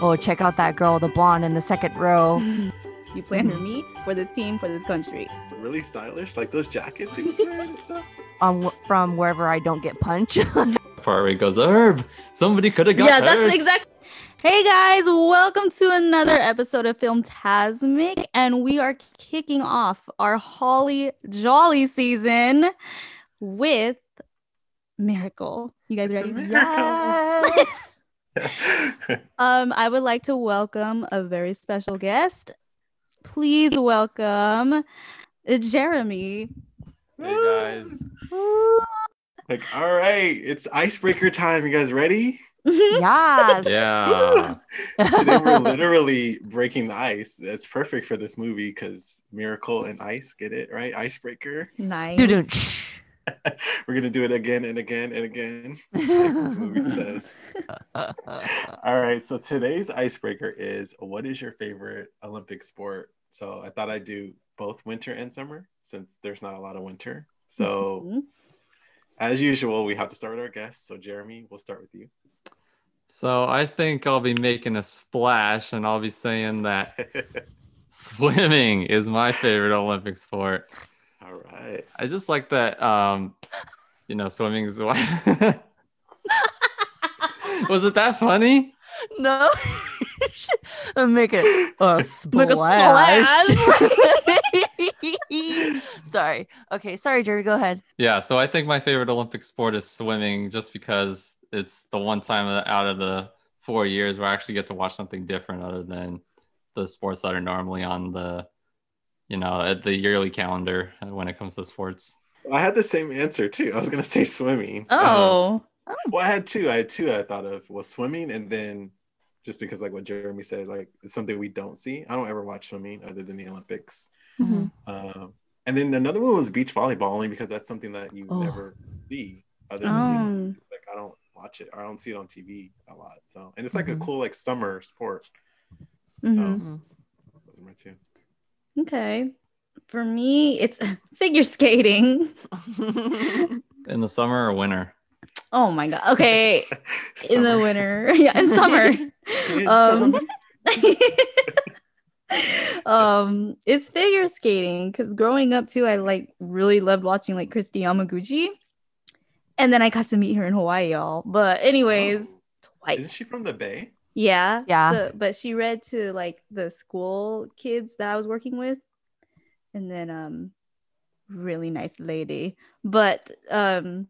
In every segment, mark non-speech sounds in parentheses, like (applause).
Oh, check out that girl, the blonde in the second row. You plan for me, for this team, for this country. Really stylish, like those jackets he was wearing and stuff. Um, from wherever I don't get punched. Part where he goes, Herb, somebody could have got yeah, hurt. that's exactly. Hey guys, welcome to another episode of Film Tasmic, and we are kicking off our Holly Jolly season with Miracle. You guys It's ready? yes. (laughs) Um, I would like to welcome a very special guest. Please welcome Jeremy. Hey guys. like, all right, it's icebreaker time. You guys ready? (laughs) yes. Yeah. (laughs) Today we're literally breaking the ice. That's perfect for this movie because miracle and ice. Get it right? Icebreaker. nice. Doo-doo. (laughs) We're gonna do it again and again and again. (laughs) (laughs) like movie says. All right, so today's icebreaker is what is your favorite Olympic sport? So I thought I'd do both winter and summer since there's not a lot of winter. So Mhm. as usual, we have to start with our guests. So Jeremy, we'll start with you. So I think I'll be making a splash and I'll be saying that swimming is my favorite Olympic sport. All right. I just like that um you know swimming is why. (laughs) Was it that funny? no. (laughs) Make it a (laughs) Make a splash. sorry. Okay. Sorry, Jerry. Go ahead. Yeah, so I think my favorite Olympic sport is swimming just because it's the one time out of the four years where I actually get to watch something different other than the sports that are normally on the, you know, at the yearly calendar when it comes to sports. I had the same answer too. I was gonna say swimming. Um, Oh, well, I had two. I had two. I thought of was swimming, and then just because like what Jeremy said, like it's something we don't see. I don't ever watch swimming other than the Olympics. Mhm. Um, and then another one was beach volleyball, only because that's something that you Oh. never see other than the Oh. Like I don't watch it or I don't see it on TV a lot. So and it's like Mhm. a cool like summer sport. Mhm. Mhm. Those are my two. Okay. For me, it's (laughs) figure skating. (laughs) In the summer or winter? Oh my god. Okay, (laughs) in the winter, yeah, in summer. In um, summer. um, it's figure skating because growing up too, I like really loved watching like Kristi Yamaguchi, and then I got to meet her in Hawaii, y'all. But anyways, Oh. twice. Isn't she from the Bay? Yeah. Yeah. so- but she read to like the school kids that I was working with. And then um really nice lady. But um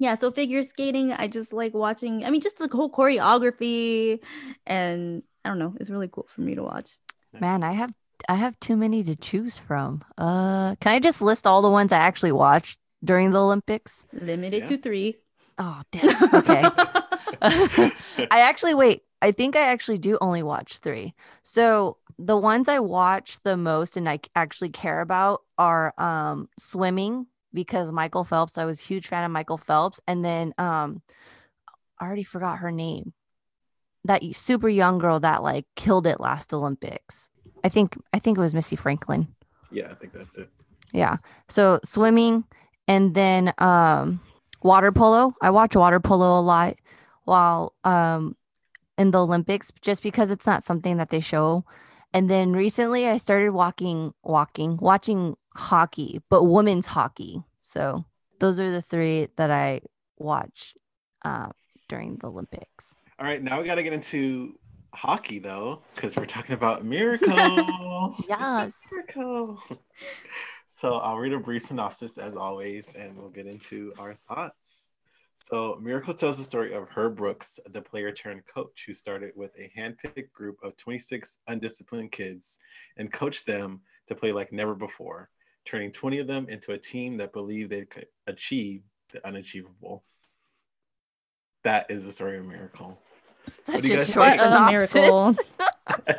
yeah, so figure skating, I just like watching, I mean just the whole choreography and I don't know, it's really cool for me to watch. Man, I have I have too many to choose from. Uh, can I just list all the ones I actually watched during the Olympics? Limited Yeah. to 3. Oh, damn. Okay. (laughs) (laughs) I actually wait. I think I actually do only watch three. So the ones I watch the most and I actually care about are um swimming because Michael Phelps. I was a huge fan of Michael Phelps, and then um I already forgot her name. That super young girl that like killed it last Olympics. I think I think it was Missy Franklin. yeah, I think that's it. Yeah. So swimming and then um water polo. I watch water polo a lot while um in the Olympics just because it's not something that they show. And then recently I started walking walking watching hockey, but women's hockey. So those are the three that I watch uh, during the Olympics. All right, now we got to get into hockey though, because we're talking about miracle. (laughs) Yes. miracle. (laughs) So I'll read a brief synopsis as always, and we'll get into our thoughts. So Miracle tells the story of Herb Brooks, the player turned coach who started with a handpicked group of 26 undisciplined kids and coached them to play like never before, turning 20 of them into a team that believed they could achieve the unachievable. That is the story of Miracle. Such do you a guys short think? A synopsis. miracle. (laughs)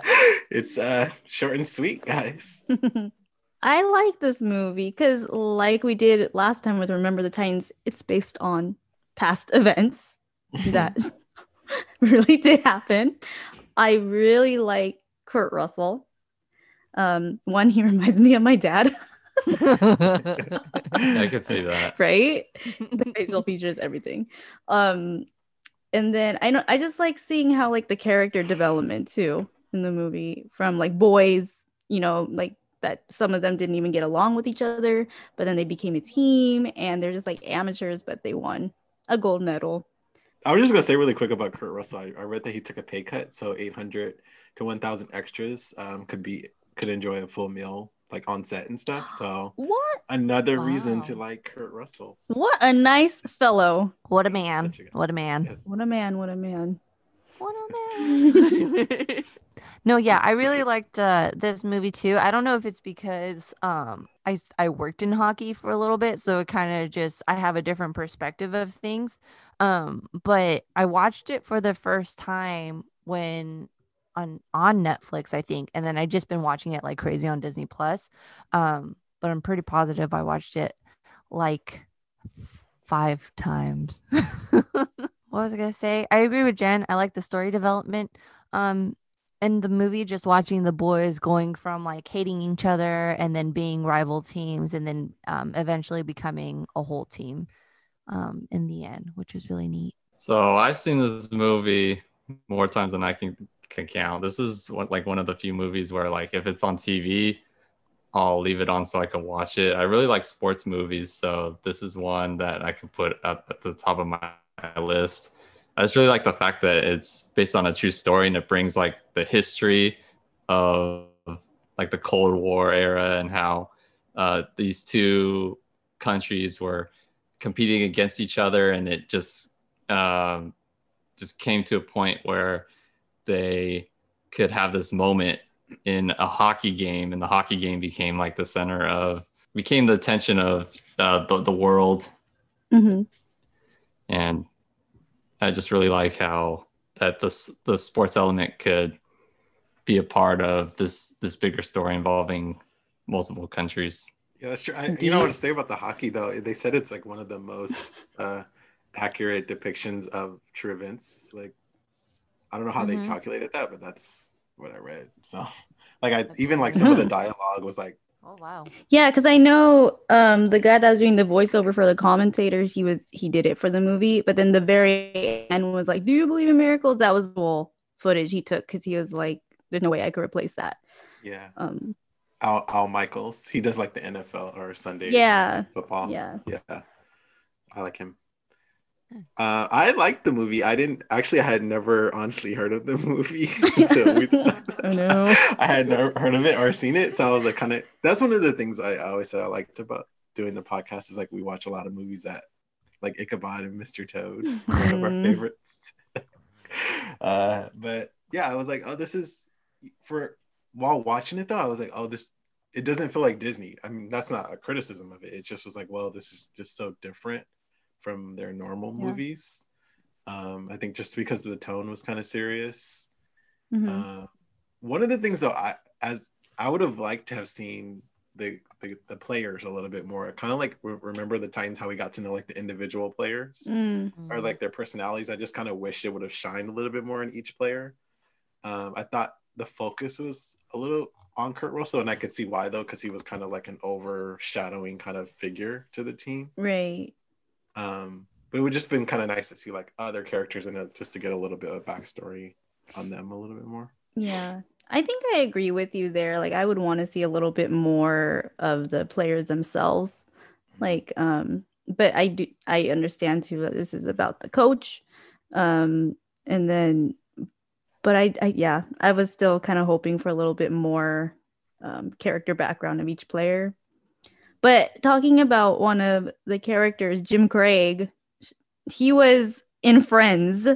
it's uh short and sweet, guys. (laughs) I like this movie because, like we did last time with Remember the Titans, it's based on past (laughs) events that (laughs) (laughs) really did happen. I really like Kurt Russell. Um, one, he reminds me of my dad, I could see that. right? the facial features, everything. Um, and then I know I just like seeing how like the character development too in the movie from like boys, you know, like that some of them didn't even get along with each other, but then they became a team and they're just like amateurs, but they won a gold medal. I was just gonna say really quick about Kurt Russell. I, I read that he took a pay cut, so 800 to 1,000 extras um, could be could enjoy a full meal like on set and stuff. So What? another reason to like Kurt Russell. What a nice fellow. What a man. a- What a man. Yes. What a man, what a man. What a (laughs) man. (laughs) no, yeah, I really liked uh, this movie too. I don't know if it's because um, I I worked in hockey for a little bit, so it kind of just I have a different perspective of things. Um, but I watched it for the first time when on on Netflix, I think, and then I just been watching it like crazy on Disney Plus. Um, but I'm pretty positive I watched it like five times. (laughs) what was I gonna say? I agree with Jen. I like the story development. Um, in the movie, just watching the boys going from like hating each other and then being rival teams, and then um, eventually becoming a whole team. Um, in the end, which was really neat. So I've seen this movie more times than I can can count. This is what like one of the few movies where like if it's on TV, I'll leave it on so I can watch it. I really like sports movies, so this is one that I can put at, at the top of my list. I just really like the fact that it's based on a true story and it brings like the history of like the Cold War era and how uh, these two countries were competing against each other, and it just um, just came to a point where they could have this moment in a hockey game, and the hockey game became like the center of became the attention of uh, the the world, hmm and I just really like how that this the sports element could be a part of this this bigger story involving multiple countries. Yeah, that's true. I, you know what to say about the hockey though? They said it's like one of the most uh, accurate depictions of true events. Like, I don't know how Mhm. they calculated that, but that's what I read. So, (laughs) like, I That's even like some of the (laughs) dialogue was like, Oh wow! Yeah, because I know um the guy that was doing the voiceover for the commentator, he was he did it for the movie, but then the very end was like, "Do you believe in miracles?" That was full footage he took because he was like, "There's no way I could replace that." yeah, Um, Al, Al Michaels. He does like the NFL or Sunday Yeah. football. yeah, Yeah, I like him. Uh, I liked the movie. I didn't actually. I had never honestly heard of the (laughs) movie. (laughs) (laughs) Oh, no. I had never heard of it or seen it, so I was like, kind of. That's one of the things I always said I liked about doing the podcast is like we watch a lot of movies that, like Ichabod and Mr. Toad, one of our Mhm. favorites. uh, but yeah, I was like, oh, this is for while watching it though. I was like, oh, this it doesn't feel like Disney. I mean, that's not a criticism of it. It just was like, well, this is just so different from their normal Yeah. movies. Um, I think just because the tone was kind of serious. Mhm. Uh, one of the things though, I as I would have liked to have seen the the, the players a little bit more. Kind of like re- remember the Titans, how we got to know like the individual players Mm. or like their personalities. I just kind of wish it would have shined a little bit more in each player. Um, I thought the focus was a little on Kurt Russell, and I could see why though, because he was kind of like an overshadowing kind of figure to the team. right. Um, but it would just been kind of nice to see like other characters in it, just to get a little bit of backstory on them a little bit more. Yeah. I think I agree with you there. Like I would want to see a little bit more of the players themselves. Like um but I do I understand too that this is about the coach. Um and then but I, I yeah, I was still kind of hoping for a little bit more um character background of each player. But talking about one of the characters, Jim Craig, he was in Friends,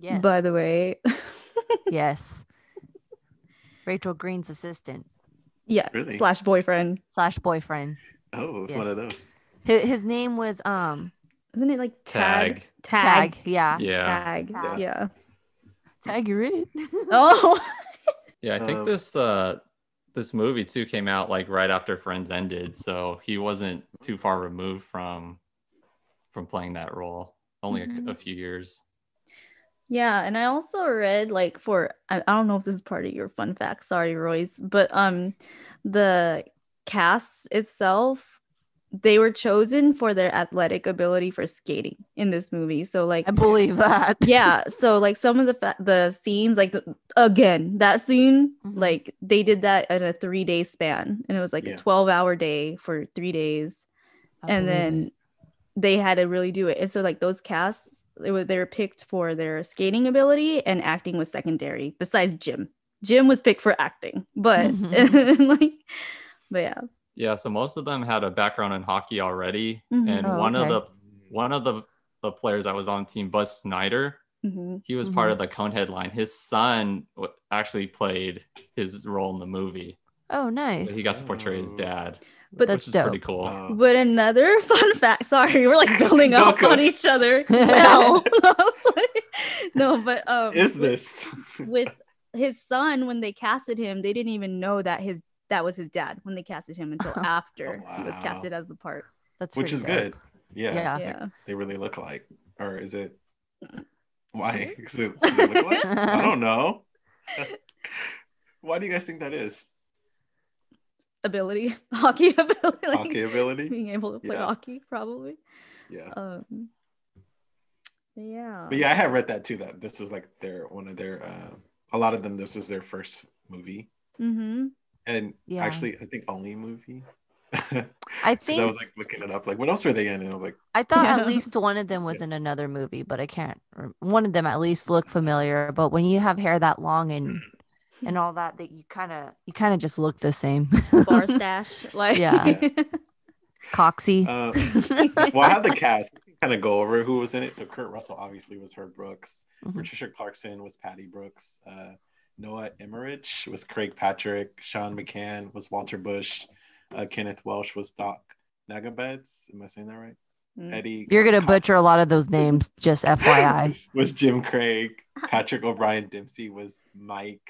Yes. by the way. (laughs) yes. Rachel Green's assistant yeah, Really? slash boyfriend. slash boyfriend. Oh, it's one of those. His, his name was um Isn't it like tag? Tag. Tag. Tag. Yeah. Yeah. Tag. Tag. Yeah. Tag, you're it. (laughs) Oh. Yeah, I think Um, this uh this movie too came out like right after Friends ended, so he wasn't too far removed from from playing that role. Only a, Mhm. a few years. yeah, and I also read like for I, I don't know if this is part of your fun fact. Sorry, Royce, but um, the cast itself they were chosen for their athletic ability for skating in this movie. So like I believe that. (laughs) yeah, so like some of the fa- the scenes like the, again, that scene Mhm. like they did that in a 3-day span and it was like Yeah. a 12-hour day for 3 days I and then it. they had to really do it. And so like those casts they were they were picked for their skating ability and acting was secondary besides Jim. Jim was picked for acting, but (laughs) like but yeah. Yeah, so most of them had a background in hockey already, Mhm. and Oh, one okay. of the one of the the players that was on the team, Buzz Schneider, Mhm. he was part of the Conehead line. His son w- actually played his role in the movie. Oh, So nice. he got to portray his dad, But That's which is pretty dope. cool. Uh, But another (laughs) fun fact, sorry, we're like building (laughs) No, up go. on each other. (laughs) Well, no, but um is with- this? with his son when they casted him, they didn't even know that his that was his dad when they casted him until after he was casted as the part. That's Which is dope. good. Yeah. Yeah. like, they really look like, Or is it why? (laughs) Is it, do they look alike? I don't know. (laughs) Why do you guys think that is? Ability, (laughs) hockey ability, like Hockey ability? being able to play Yeah. hockey, probably. Yeah. Um, yeah. But yeah, I have read that too. That this was like their one of their. Uh, a lot of them. This was their first movie, Mm-hmm. And Yeah. actually, I think only movie. (laughs) I think I was like looking it up. Like, what else were they in? And I was like, I thought Yeah. at least one of them was in another movie, but I can't. One of them at least looked familiar. But when you have hair that long and and all that, that you kind of you kind of just look the same. (laughs) Bar stash, like Yeah. Coxy. uh, (laughs) well, I have the cast. Kind of go over who was in it. So Kurt Russell obviously was Herb Brooks. Mhm. Patricia Clarkson was Patty Brooks. Uh, Noah Emmerich was Craig Patrick. Sean McCann was Walter Bush. Uh, Kenneth Welsh was Doc Nagobads. Am I saying that right? Mm. Eddie. You're gonna butcher a lot of those names, just (laughs) FYI. was, was Jim Craig. Patrick O'Brien Dempsey was Mike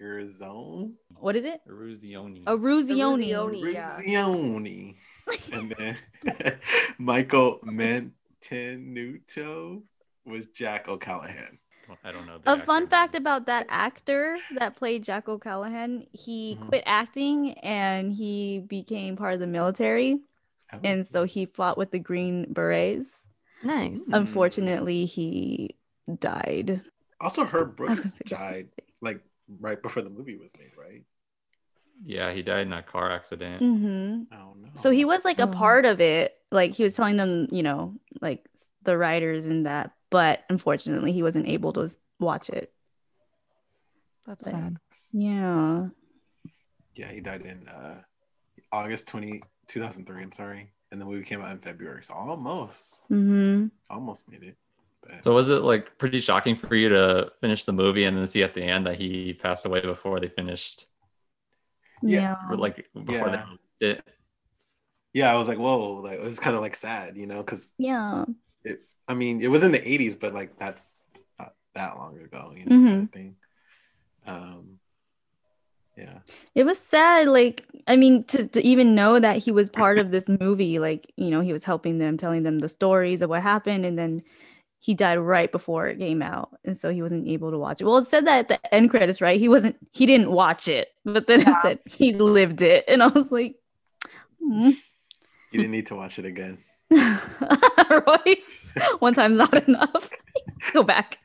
Urzone. What is it? Eruzione. A Ruzioni. Ruzioni. Yeah. And then (laughs) Michael Mantenuto was Jack O'Callahan. I don't know. the A actor fun fact names. about that actor that played Jack O'Callahan, he Mhm. quit acting and he became part of the military. Oh. And so he fought with the Green Berets. Nice. Unfortunately, he died. also Herb (laughs) Brooks (laughs) died like right before the movie was made, right? Yeah, he died in a car accident. Mhm. Oh no. So he was like a Oh. part of it. Like he was telling them, you know, like the writers and that, but unfortunately, he wasn't able to watch it. That's Like- sad. Yeah. Yeah, he died in uh August 20, 2003, I'm sorry. And the movie came out in February. So almost, Mm-hmm. almost made it. But So was it like pretty shocking for you to finish the movie and then see at the end that he passed away before they finished, Yeah, Yeah. or like before Yeah. they released it? yeah, I was like, whoa, like it was kind of like sad, you know, because Yeah. it I mean it was in the 80s, but like that's not that long ago, you know, kind Mhm. of thing. Um yeah. It was sad. Like, I mean, to, to even know that he was part of this movie, like, you know, he was helping them, telling them the stories of what happened. And then he died right before it came out. And so he wasn't able to watch it. Well, it said that at the end credits, right? He wasn't, he didn't watch it, but then Yeah. it said he lived it. And I was like, hmm. You didn't need to watch it again. (laughs) Royce, one time's not enough. Go back.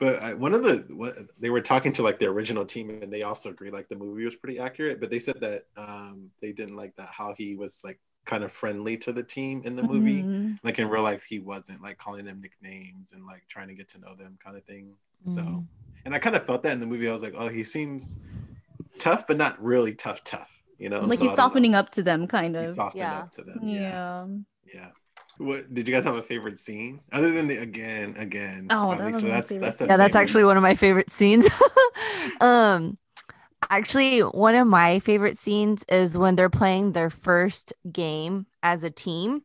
But I, one of the what, they were talking to like the original team, and they also agree like the movie was pretty accurate. But they said that um, they didn't like that how he was like kind of friendly to the team in the movie. Mhm. Like in real life, he wasn't like calling them nicknames and like trying to get to know them kind of thing. So, Mm. and I kind of felt that in the movie. I was like, oh, he seems tough, but not really tough, tough. You know, Like So he's don't know. softening up to them, kind He's of. softened Yeah. up to them. Yeah. Yeah. yeah. What did you guys have a favorite scene other than the again, again? Oh, that obviously, that's that's a scene. yeah that's actually one of my favorite scenes (laughs) um actually one of my favorite scenes is when they're playing their first game as a team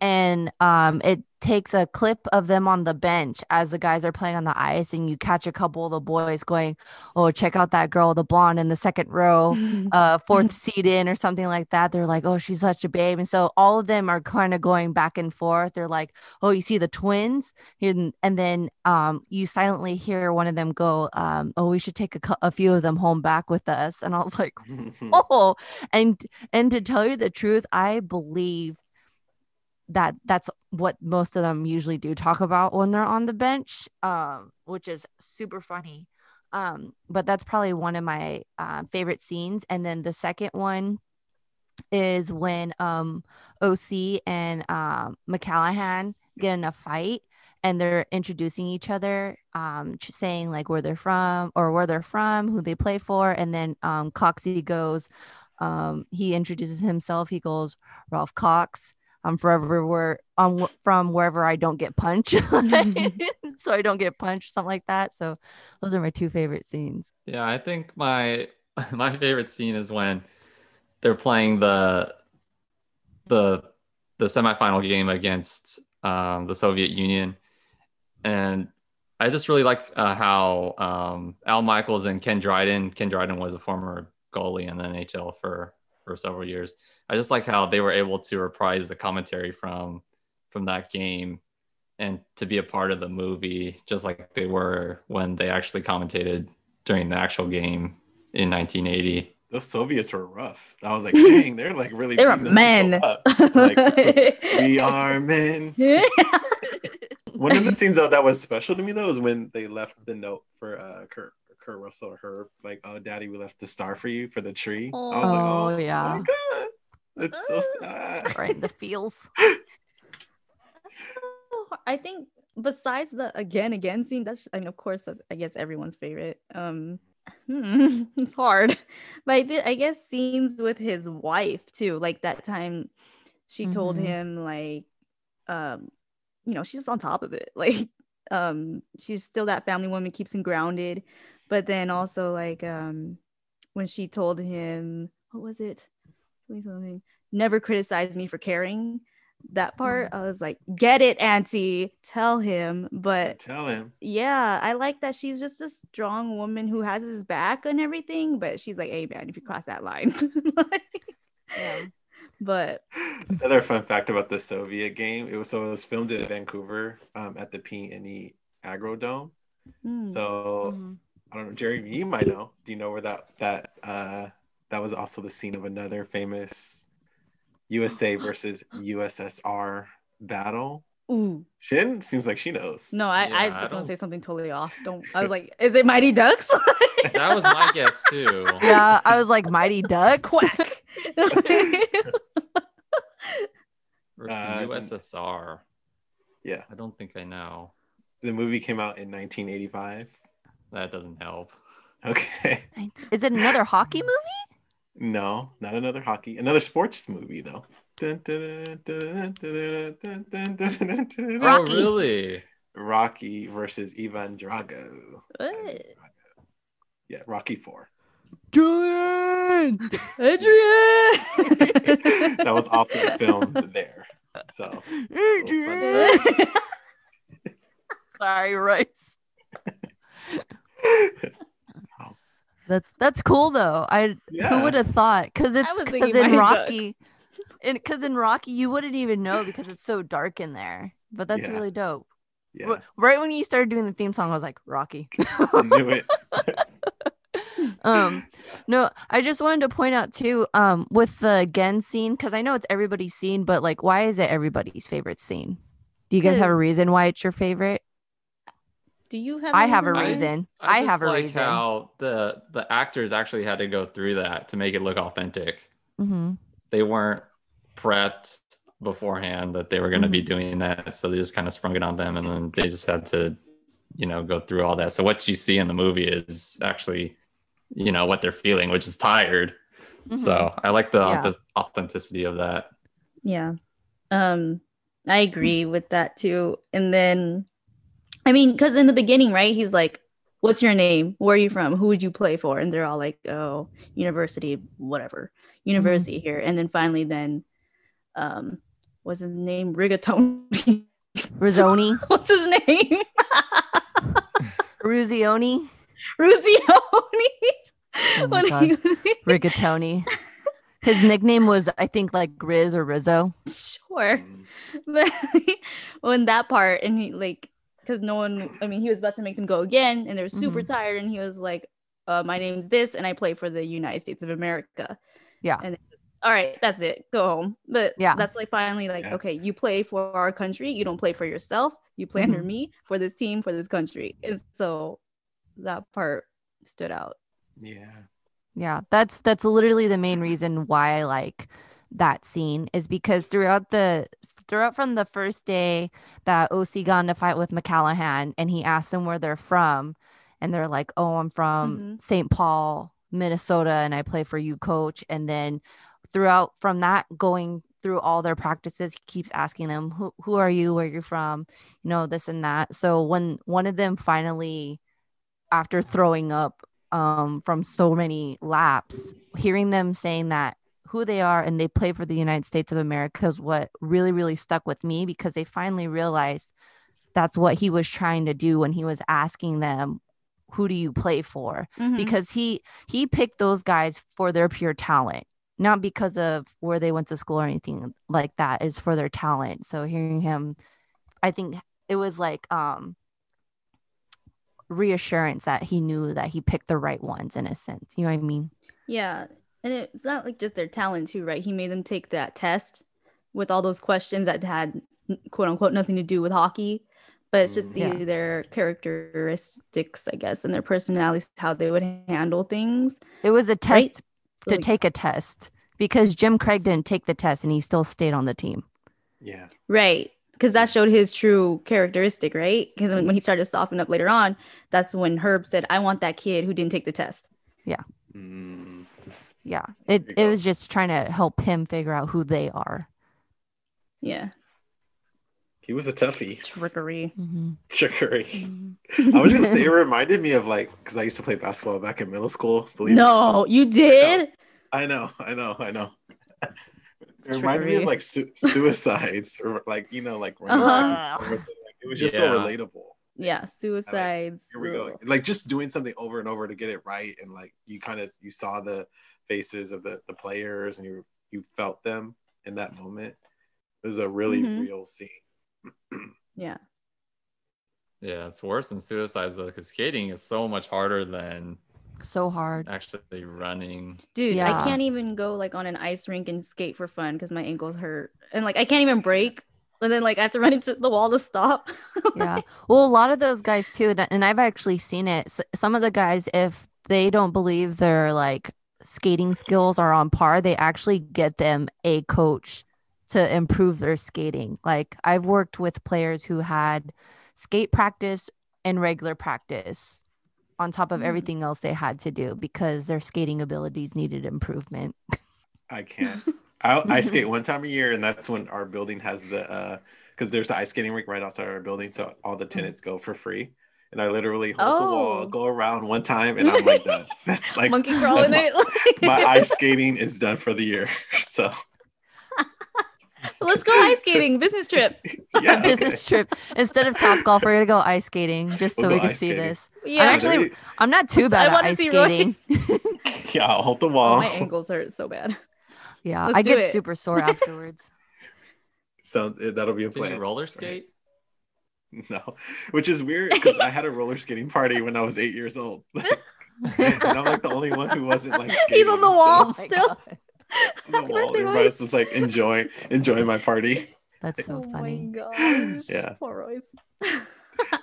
and um, it takes a clip of them on the bench as the guys are playing on the ice, and you catch a couple of the boys going, "Oh, check out that girl, the blonde in the second row, (laughs) uh, fourth seat in, or something like that." They're like, "Oh, she's such a babe," and so all of them are kind of going back and forth. They're like, "Oh, you see the twins," and, and then um, you silently hear one of them go, um, "Oh, we should take a, a few of them home back with us," and I was like, (laughs) "Oh," and and to tell you the truth, I believe that that's what most of them usually do talk about when they're on the bench um which is super funny. Um but that's probably one of my uh, favorite scenes. And then the second one is when um oc and um McClanahan get in a fight and they're introducing each other um saying like where they're from or where they're from who they play for. And then um coxie goes um he introduces himself. He goes ralph cox I'm forever where I'm from wherever I don't get punched. (laughs) (laughs) so I don't get punched, something like that. So those are my two favorite scenes. Yeah, I think my (laughs) my favorite scene is when they're playing the the the semifinal game against um, the Soviet Union, and I just really like uh, how um, Al Michaels and Ken Dryden. Ken Dryden was a former goalie in the NHL for for several years. I just like how they were able to reprise the commentary from from that game and to be a part of the movie just like they were when they actually commentated during the actual game in 1980 Those Soviets were rough. I was like, (laughs) dang, they're like really. They were beating those people men. (laughs) Like, (laughs) we are men. One of the scenes though that was special to me though was when they left the note for uh Kurt Kurt Russell or her like, oh daddy, we left the star for you for the tree. I was like, Oh, oh yeah. my god. It's so sad. Right the feels. (laughs) I think besides the again again scene, that's I mean of course that's I guess everyone's favorite. Um hmm, (laughs) it's hard. But I, thi- I guess scenes with his wife too, like that time she told Mhm. him like um you know, she's on top of it. (laughs) Like um she's still that family woman keeps him grounded. But then also like um when she told him what was it? Something. Never criticize me for caring that part i was like get it auntie tell him but Tell him. yeah i like that she's just a strong woman who has his back and everything but she's like hey man if you cross that line (laughs) Yeah. but Another fun fact about the Soviet game, it was so it was filmed in Vancouver um, at the PNE Agrodome. hmm. So Mhm. I don't know, Jerry, you might know. Do you know where that that uh that was also the scene of another famous USA (gasps) versus USSR battle? ooh Shin seems like she knows. no i, Yeah, I I was gonna say something totally off don't i was (laughs) like is it mighty ducks (laughs) that was my guess (laughs) too Yeah, I was like Mighty Ducks. quack versus Uh, the ussr Yeah, i don't think i know the movie came out in 1985. That doesn't help. Okay. Is it another hockey movie? No, not another hockey. Another sports movie though. Oh, really? Rocky versus Ivan Drago. What? Yeah, Rocky Four. Julian, Adrian. that was also filmed there. So. Adrian. Sorry, Rice. (laughs) That's that's cool though. I Yeah. who would have thought? Because it's because in Mighty Rocky, because in Rocky you wouldn't even know because it's so dark in there. But that's Yeah. really dope. yeah, R- Right when you started doing the theme song, I was like Rocky. (laughs) I knew it. (laughs) um no i just wanted to point out too um with the again scene because i know it's everybody's scene but like why is it everybody's favorite scene do you guys have a reason why it's your favorite do you have i have a reason i, just have a like reason how the the actors actually had to go through that to make it look authentic hmm they weren't prepped beforehand that they were going to be Mm-hmm. doing that so they just kind of sprung it on them and then they just had to you know go through all that so what you see in the movie is actually you know what they're feeling which is tired Mm-hmm. so i like the, Yeah. the authenticity of that Yeah. Um I agree with that too. And then I mean, cuz in the beginning, right? He's like, "What's your name? Where are you from? Who would you play for?" And they're all like, "Oh, university, whatever. University here." And then finally then um what's his name? Rigatoni. (laughs) Rizzoni, (laughs) what's his name? Ruzioni, (laughs) Ruzioni. Oh my God. Rigatoni. His nickname was, I think, like Riz or Rizzo. sure. But when that part and he like because no one I mean he was about to make them go again and they're super Mhm. tired and he was like, uh, my name's this and I play for the United States of America. Yeah. And was, all right, that's it. Go home. But Yeah. that's like finally like, Yeah. okay, you play for our country, you don't play for yourself. You play under Mhm. me for this team, for this country. And so that part stood out. Yeah. Yeah, that's that's literally the main reason why I like that scene is because throughout the throughout from the first day that OC got in a fight with McClanahan and he asked them where they're from and they're like, "Oh, I'm from Mhm. St. Paul, Minnesota and I play for you coach." And then throughout from that going through all their practices, he keeps asking them, "Who who are you? Where you're from?" You know, this and that. So when one of them finally after throwing up um, from so many laps, hearing them saying that who they are and they play for the United States of America is what really, really stuck with me because they finally realized that's what he was trying to do when he was asking them, "Who do you play for?" Mhm. Because he he picked those guys for their pure talent, not because of where they went to school or anything like that. Is for their talent. So hearing him, I think it was like um reassurance that he knew that he picked the right ones in a sense. You know what I mean? Yeah. And it's not like just their talent too, right? He made them take that test with all those questions that had quote unquote nothing to do with hockey. But it's just Mm. see their characteristics, I guess, and their personalities, how they would handle things. It was a Right? test to Like- take a test because Jim Craig didn't take the test and he still stayed on the team. Yeah. Right. Because that showed his true characteristic, right? Because when when he started to soften up later on, that's when Herb said, I want that kid who didn't take the test. Mm, Yeah. It it was just trying to help him figure out who they are. Yeah. he was a toughie. Trickery. Mhm. Trickery. Mhm. I was gonna say it reminded me of like because I used to play basketball back in middle school. Believe No, not. you did? I know, I know, I know. (laughs) It reminded me of like su- suicides or like you know like running Uh-huh. back and forth, and, like, it was just so relatable. Yeah, suicides. Here we go. Like just doing something over and over to get it right, and like you kind of you saw the faces of the the players, and you you felt them in that moment. It was a really Mhm. real scene. (clears throat) Yeah. Yeah, it's worse than suicides though, because skating is so much harder than So hard. actually running. Dude, Yeah. I can't even go like on an ice rink and skate for fun because my ankles hurt. And like I can't even break. And then like I have to run into the wall to stop. (laughs) Yeah. Well, a lot of those guys too, and- and I've actually seen it. Some of the guys, if they don't believe their like skating skills are on par, they actually get them a coach to improve their skating. Like I've worked with players who had skate practice and regular practice on top of Mm. everything else they had to do because their skating abilities needed improvement. I can't. (laughs) I, (laughs) I skate one time a year, and that's when our building has the uh because there's an ice skating rink right outside our building, so all the tenants go for free. And I literally hold the wall, Oh. go around one time, and I'm like (laughs) done. (laughs) That's like Monkey crawling my- it. my ice skating is done for the year. So Let's go ice skating, business trip. yeah, okay. Business trip. Instead of top golf, we're gonna go ice skating just so We'll we can see skating. this. Yeah. actually- I'm not too bad I at wanna ice see skating. yeah, I'll hold the Oh, wall. my ankles hurt so bad. Yeah, Let's I get it. super (laughs) sore afterwards. So uh, that'll be a Can you plan. roller skate? (laughs) No, which is weird because I had a roller skating party when I was eight years old. (laughs) and I'm like the only one who wasn't like skating. He's on the wall. stuff. Oh still. On the wall. birthday, Everybody else Royce. like enjoy enjoying my party. That's so oh funny. my gosh. Yeah. Poor Royce.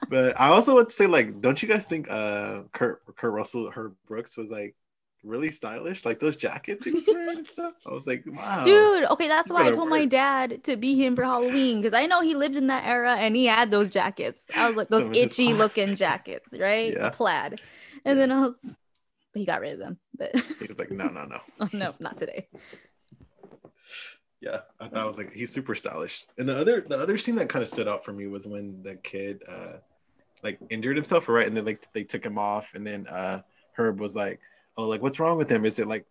But I also want to say, like, don't you guys think uh Kurt Kurt Russell, Herb Brooks was like really stylish? Like those jackets he was wearing and stuff. I was like, wow. Dude, okay, that's why I told my dad to be him for Halloween because I know he lived in that era and he had those jackets. I was like those Some of his itchy looking (laughs) jackets, right? Yeah. Plaid. And Yeah. then I was, he got rid of them. But (laughs) He was like, no, no, no. (laughs) oh, no, not today. Yeah, I thought I was like he's super stylish. And the other the other scene that kind of stood out for me was when the kid uh like injured himself, right? And then like they took him off, and then uh Herb was like, "Oh, like what's wrong with him? Is it like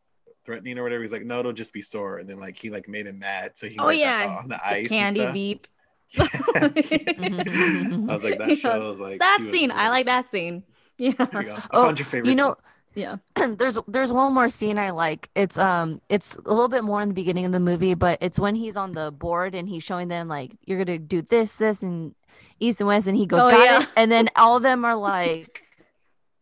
threatening or whatever. He's like, no, it'll just be sore. And then like he like made him mad, so he Oh, went yeah. out on the The ice. candy and stuff. beep. Yeah. (laughs) (laughs) I was like, that Yeah, shows like that scene. I like that scene. Yeah. There you. I Oh, found your favorite. You know, Yeah. (clears throat) there's there's one more scene I like. It's um it's a little bit more in the beginning of the movie, but it's when he's on the board and he's showing them like you're gonna do this, this, and east and west, and he goes, Oh, Got yeah. it. And then all of them are like,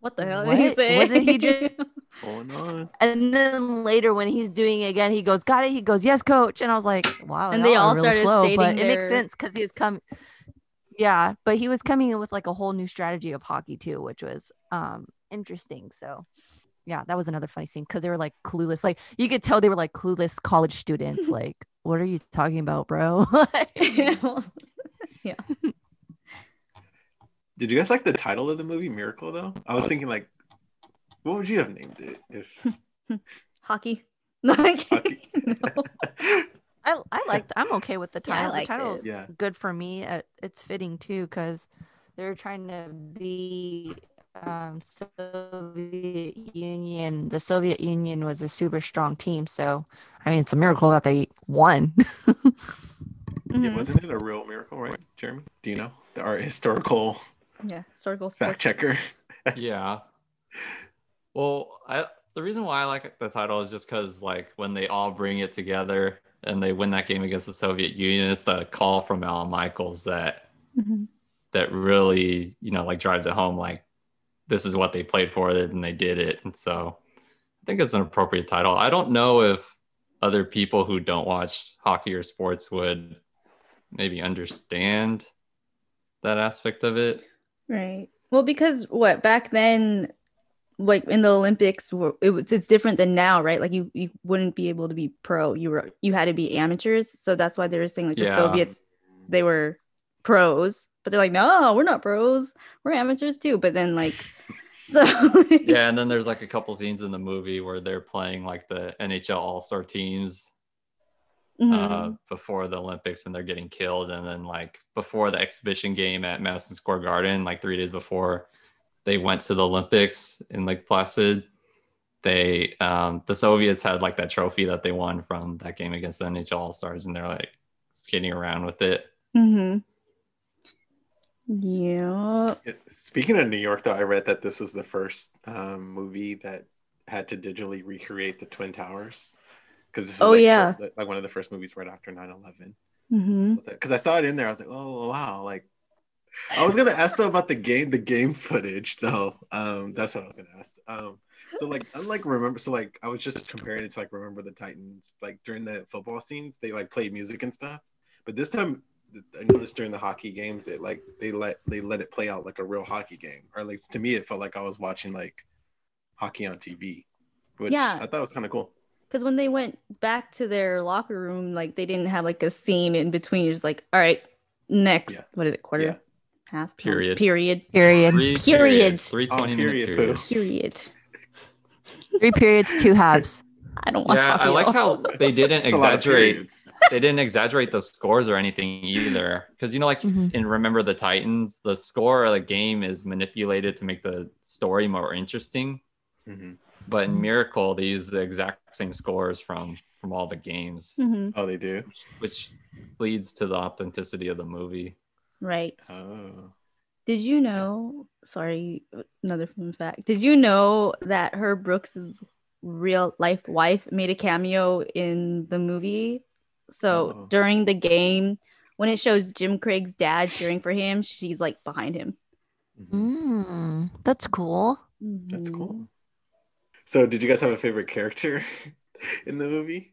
What the hell did he What? say? What did he just- (laughs) what's going on. and then later when he's doing it again, he goes, Got it. He goes, Yes, coach. And I was like, Wow. And they all really started slow, but stating it makes sense because he was coming. Yeah, but he was coming in with like a whole new strategy of hockey too, which was um interesting. So yeah, that was another funny scene because they were like clueless. Like you could tell they were like clueless college students. (laughs) like, what are you talking about, bro? (laughs) Did you guys like the title of the movie, Miracle? Though I was thinking like, what would you have named it if? (laughs) Hockey. (laughs) Like, Hockey. (laughs) no. I I like. I'm okay with the Yeah, I title. liked the title's it. Yeah. good for me. Uh, it's fitting too because they're trying to be um, Soviet Union. The Soviet Union was a super strong team, so I mean, it's a miracle that they won. Yeah, Mhm. wasn't it a real miracle, right, Jeremy? Do you know our historical Yeah. Circle fact checker? (laughs) yeah. Well, I the reason why I like the title is just because like when they all bring it together and they win that game against the Soviet Union, it's the call from Alan Michaels that Mhm. that really you know like drives it home. Like this is what they played for it and they did it, and so I think it's an appropriate title. I don't know if other people who don't watch hockey or sports would maybe understand that aspect of it. Right. Well, because what back then, like in the Olympics, it was it's different than now, right? Like you you wouldn't be able to be pro. You were you had to be amateurs. So that's why they were saying like the Soviets, they were pros, but they're like, no, we're not pros. We're amateurs too. But then like, (laughs) so yeah, (laughs) and then there's like a couple scenes in the movie where they're playing like the NHL All Star teams Mhm. uh, before the Olympics, and they're getting killed. And then like before the exhibition game at Madison Square Garden, like three days before they went to the Olympics in Lake Placid, they um, the Soviets had like that trophy that they won from that game against the NHL All Stars, and they're like skating around with it. Mm-hmm. Yeah. Speaking of New York, though, I read that this was the first um, movie that had to digitally recreate the Twin Towers. Because this is Oh, like, yeah. short- like one of the first movies right after 9 11. hmm Because I saw it in there, I was like, oh, wow. Like, I was gonna ask though about the game, the game footage though. Um, that's what I was gonna ask. Um, so like unlike remember, so like I was just comparing it to like remember the Titans. Like during the football scenes, they like played music and stuff. But this time, I noticed during the hockey games, that like they let they let it play out like a real hockey game, or at least to me, it felt like I was watching like hockey on TV, which Yeah. I thought was kind of cool. Because when they went back to their locker room, like they didn't have like a scene in between. You're just like, all right, next. Yeah. What is it? Quarter, Yeah. half, Period. period, Period. Three Periods. periods, three Oh, period period. Three periods, two halves. (laughs) I don't watch Yeah, hockey I at like how they didn't It's a lot of exaggerate. They didn't exaggerate the scores or anything either, because you know, like Mhm. in Remember the Titans, the score of the game is manipulated to make the story more interesting. Mhm. But in Mhm. Miracle, they use the exact same scores from from all the games, Mhm. Oh, they do. which leads to the authenticity of the movie. Right. Oh. Did you know? Sorry, another fun fact. Did you know that Herb Brooks' real life wife made a cameo in the movie? So Oh. during the game, when it shows Jim Craig's dad cheering for him, she's like behind him. Mhm. Mm, that's cool. That's Mhm. cool. So, did you guys have a favorite character (laughs) in the movie?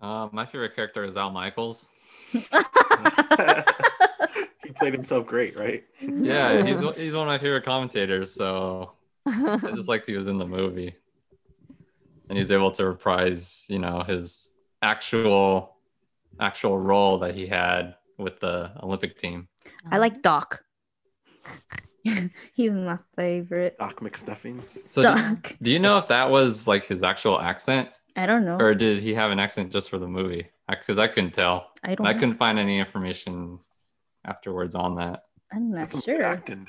Uh, my favorite character is Al Michaels. (laughs) he played himself great, right? Yeah, he's he's one of my favorite commentators. So I just liked he was in the movie, and he's able to reprise, you know, his actual actual role that he had with the Olympic team. I like Doc. (laughs) He's my favorite. Doc McStuffins. So, do, Doc. do you know if that was like his actual accent, I don't know. or did he have an accent just for the movie? Because I, couldn't tell. I don't. I know. couldn't find any information afterwards on that. I'm not That's sure. acting.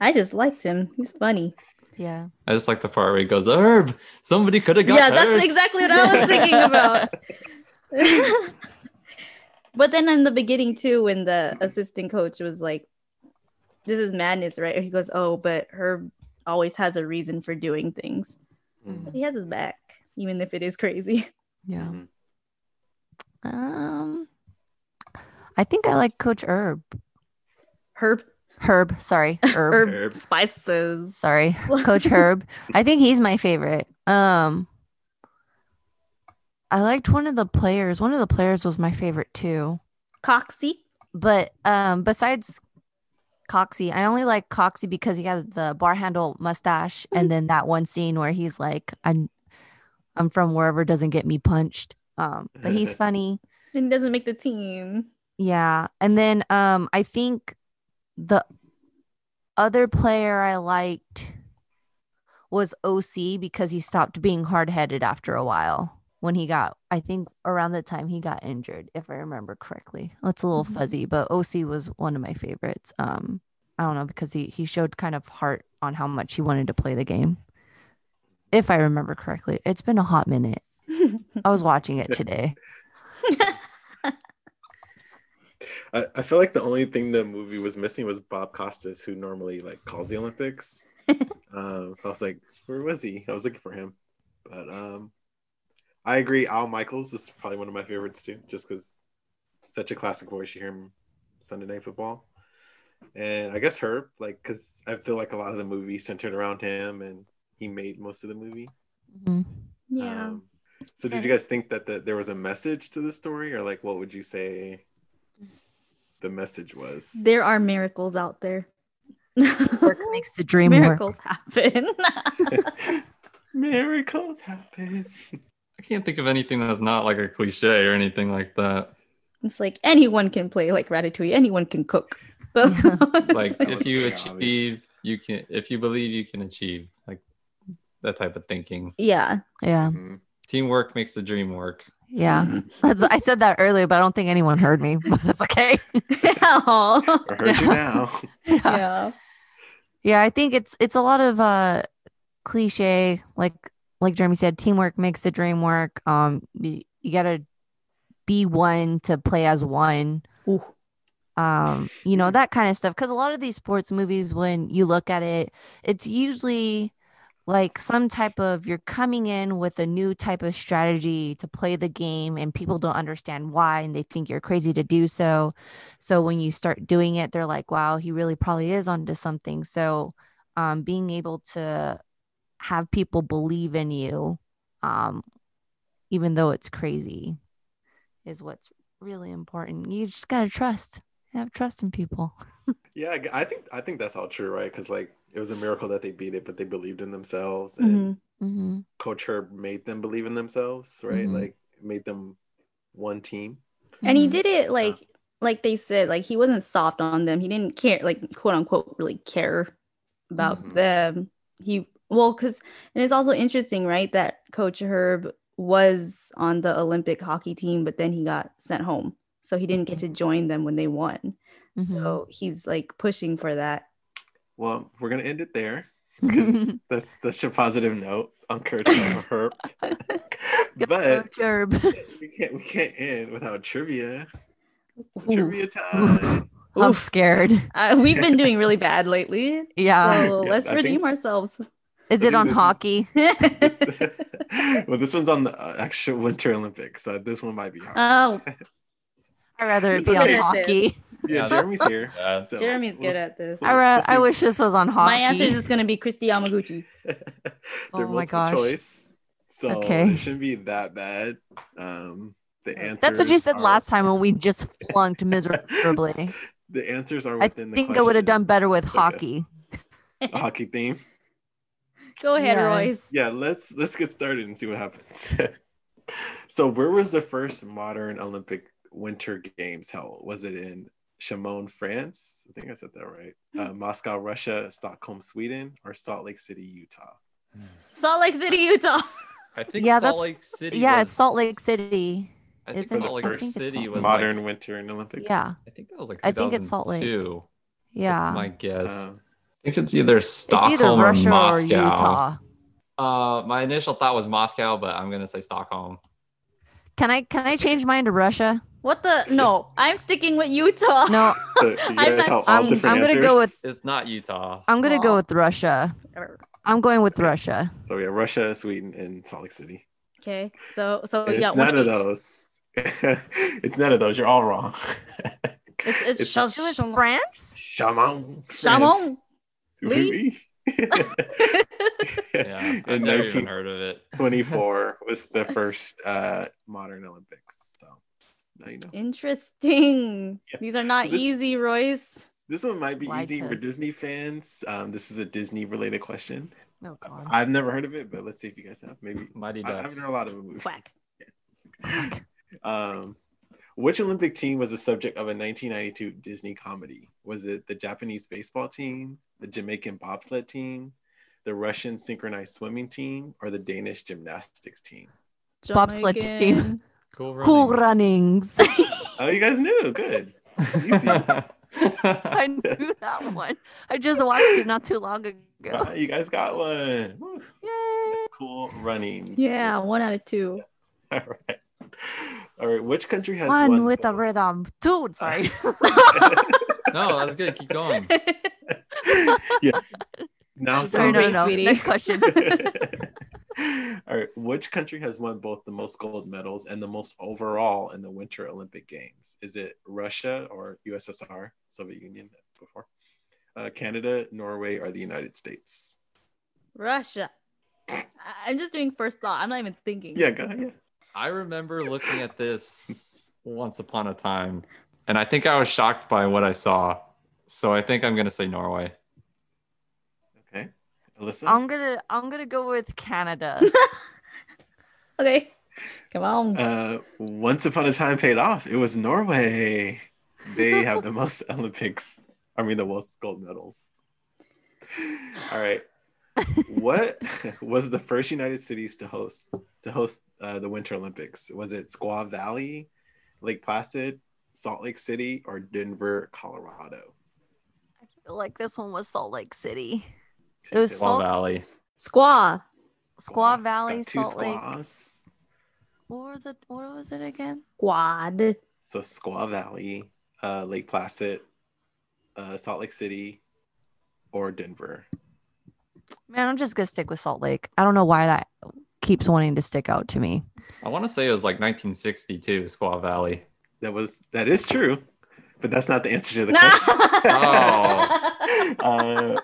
I just liked him. He's funny. Yeah. I just like the part where he goes, Herb, somebody could have got yeah, that's exactly what I was thinking about. (laughs) (laughs) but then in the beginning too, when the assistant coach was like, "This is madness, right?" He goes, "Oh, but Herb always has a reason for doing things. Mhm. He has his back, even if it is crazy." Yeah. Mhm. Um, I think I like Coach Herb. Herb, Herb, sorry, (laughs) Herb. herb, Herb. spices. Sorry, (laughs) Coach Herb. I think he's my favorite. Um, I liked one of the players. One of the players was my favorite too. Coxie. But um, besides Coxie, I only like Coxie because he has the bar handle mustache, and then that one scene where he's like, "I'm, I'm from wherever doesn't get me punched." Um, but he's (laughs) funny. And he doesn't make the team. Yeah. And then um I think the other player I liked was OC because he stopped being hard-headed after a while when he got I think around the time he got injured if I remember correctly. It's a little Mhm. fuzzy, but OC was one of my favorites. Um I don't know because he he showed kind of heart on how much he wanted to play the game. If I remember correctly. It's been a hot minute. (laughs) I was watching it today. (laughs) I, I feel like the only thing the movie was missing was Bob Costas, who normally like calls the Olympics. (laughs) um, I was like, where was he? I was looking for him, but um, I agree. Al Michaels is probably one of my favorites too, just because such a classic voice. You hear him Sunday Night Football, and I guess Herb, like, because I feel like a lot of the movie centered around him, and he made most of the movie. Mhm. yeah. Um, so did you guys think that the, there was a message to the story, or like, what would you say the message was? there are miracles out there. Work makes the dream work. miracles happen. (laughs) (laughs) Miracles happen. I can't think of anything that's not like a cliche or anything like that. it's like anyone can play like Ratatouille. Anyone can cook. (laughs) But Yeah. it's (laughs) Like (laughs) if you pretty obvious. achieve, you can. If you believe, you can achieve. Like that type of thinking. yeah. Yeah. Mhm. Teamwork makes the dream work. Yeah. That's, I said that earlier, but I don't think anyone heard me. But it's okay. I heard you now. yeah. yeah. Yeah, I think it's it's a lot of uh cliche, like like Jeremy said, teamwork makes the dream work. Um, you, you gotta be one to play as one. Ooh. um you know that kind of stuff because a lot of these sports movies when you look at it it's usually like some type of you're coming in with a new type of strategy to play the game and people don't understand why and they think you're crazy to do so so when you start doing it they're like wow he really probably is onto something so um being able to have people believe in you um even though it's crazy is what's really important you just got to trust have trust in people (laughs) Yeah, I- I think I think that's all true, right? Because like it was a miracle that they beat it, but they believed in themselves, and Mhm. mm-hmm. Coach Herb made them believe in themselves, right? Mhm. Like made them one team. And he Mhm. did it like like they said, like he wasn't soft on them. He didn't care, like quote unquote, really care about Mhm. them. He well, because and it's also interesting, right, that Coach Herb was on the Olympic hockey team, but then he got sent home, so he didn't get to join them when they won. Mm-hmm. So he's like pushing for that. Well, we're gonna end it there (laughs) because that's that's a positive note on Coach Herb. (laughs) (laughs) but Gerb. we can't we can't end without trivia. Ooh. Trivia time. I'm Oof. scared. Uh, we've been doing really bad lately. Yeah. So Yeah, let's I think- redeem ourselves. Is it on this is- hockey? (laughs) well, this one's on the uh, actual Winter Olympics, so this one might be hard. oh, I'd rather it It's be on hockey. yeah, (laughs) Yeah. Jeremy's here. (laughs) Yeah. so Jeremy's we'll good at this. I, ra- We'll I wish this was on hockey. My answer is just gonna be Kristi Yamaguchi. They're Oh my multiple gosh. choice, so Okay. it shouldn't be that bad. Um, the answers. That's what you said are- last time when we just flunked miserably. The answers are I within the think I would have done better with questions, hockey. I. A hockey theme. Go ahead, Yes. Royce. Yeah, let's let's get started and see what happens. (laughs) so, where was the first modern Olympic Winter Games held? Was it in Chamonix, France? I think I said that right. Uh, Moscow, Russia, Stockholm, Sweden, or Salt Lake City, Utah? Salt Lake City, Utah. I think Yeah, Salt Lake City. Yeah, was, it's Salt Lake City. I think Isn't? Salt Lake think it's City Salt was modern like, winter in Olympics. Yeah. I think that was like I think it's Salt Lake. 2002. Yeah. That's my guess. Uh, I think think it's either It's Stockholm either Russia or or Moscow. Utah. Uh, my initial thought was Moscow, but I'm gonna say Stockholm. Can I can I change mine to Russia? What the? No, I'm sticking with Utah. No, (laughs) So I'm not- I'm- I'm gonna go with- It's not Utah. I'm gonna go with Russia. I'm going with Russia. So we have Russia, Sweden, and Salt Lake City. Okay, so so And yeah, it's one none of each. those. (laughs) it's none of those. You're all wrong. (laughs) It's it's, It's- Sh- It was Sh- France. Chamon. Chamon. Oui. (laughs) Yeah, (laughs) I've In never even heard of it. 1924 (laughs) was the first uh, modern Olympics. So now you know. Interesting. Yeah. These are not So this- easy, Royce. This one might be Why easy for? Disney fans. Um, this is a Disney related question. Oh I've never heard of it, but let's see if you guys have. Maybe Mighty I, I haven't Ducks. heard a lot of movies. Quack. Um, which Olympic team was the subject of a 1992 Disney comedy? Was it the Japanese baseball team, the Jamaican bobsled team, the Russian synchronized swimming team, or the Danish gymnastics team? Bobsled team. Cool runnings. Cool runnings. (laughs) Oh, you guys knew. Good. Easy. (laughs) I knew that one. I just watched it not too long ago. Wow, you guys got one. Woo. Yay! Cool runnings. Yeah, one out of two. (laughs) All right. All right. Which country has One won with a both? rhythm. Two. Sorry. (laughs) (laughs) no, that's good. Keep going. (laughs) yes. Now, sorry. No, Sorry, no. sweetie. Next question. All right. Which country has won both the most gold medals and the most overall in the Winter Olympic Games? Is it Russia or USSR, Soviet Union before? Uh, Canada, Norway, or the United States? Russia. I- I'm just doing first thought. I'm not even thinking. Yeah, go ahead. I remember looking at this once upon a time, and I think I was shocked by what I saw. So I think I'm gonna say Norway. Okay. Alyssa? I'm gonna I'm gonna go with Canada. (laughs) Okay. Come on. Uh, once upon a time paid off. It was Norway. They have the most (laughs) Olympics. I mean, the most gold medals. All right. What (laughs) was the first United cities to host to host uh, the Winter Olympics? Was it Squaw Valley, Lake Placid, Salt Lake City, or Denver, Colorado? I feel like this one was Salt Lake City. It was Squaw Salt- Valley. Squaw. Squaw It's Valley, got two Salt Lake. squaws. Or the what was it again? Squad. So Squaw Valley, uh, Lake Placid, uh, Salt Lake City, or Denver. Man, I'm just gonna stick with Salt Lake. I don't know why that keeps wanting to stick out to me. I want to say it was like 1962, Squaw Valley. That was that is true, but that's not the answer to the (laughs) question. Oh. (laughs) uh,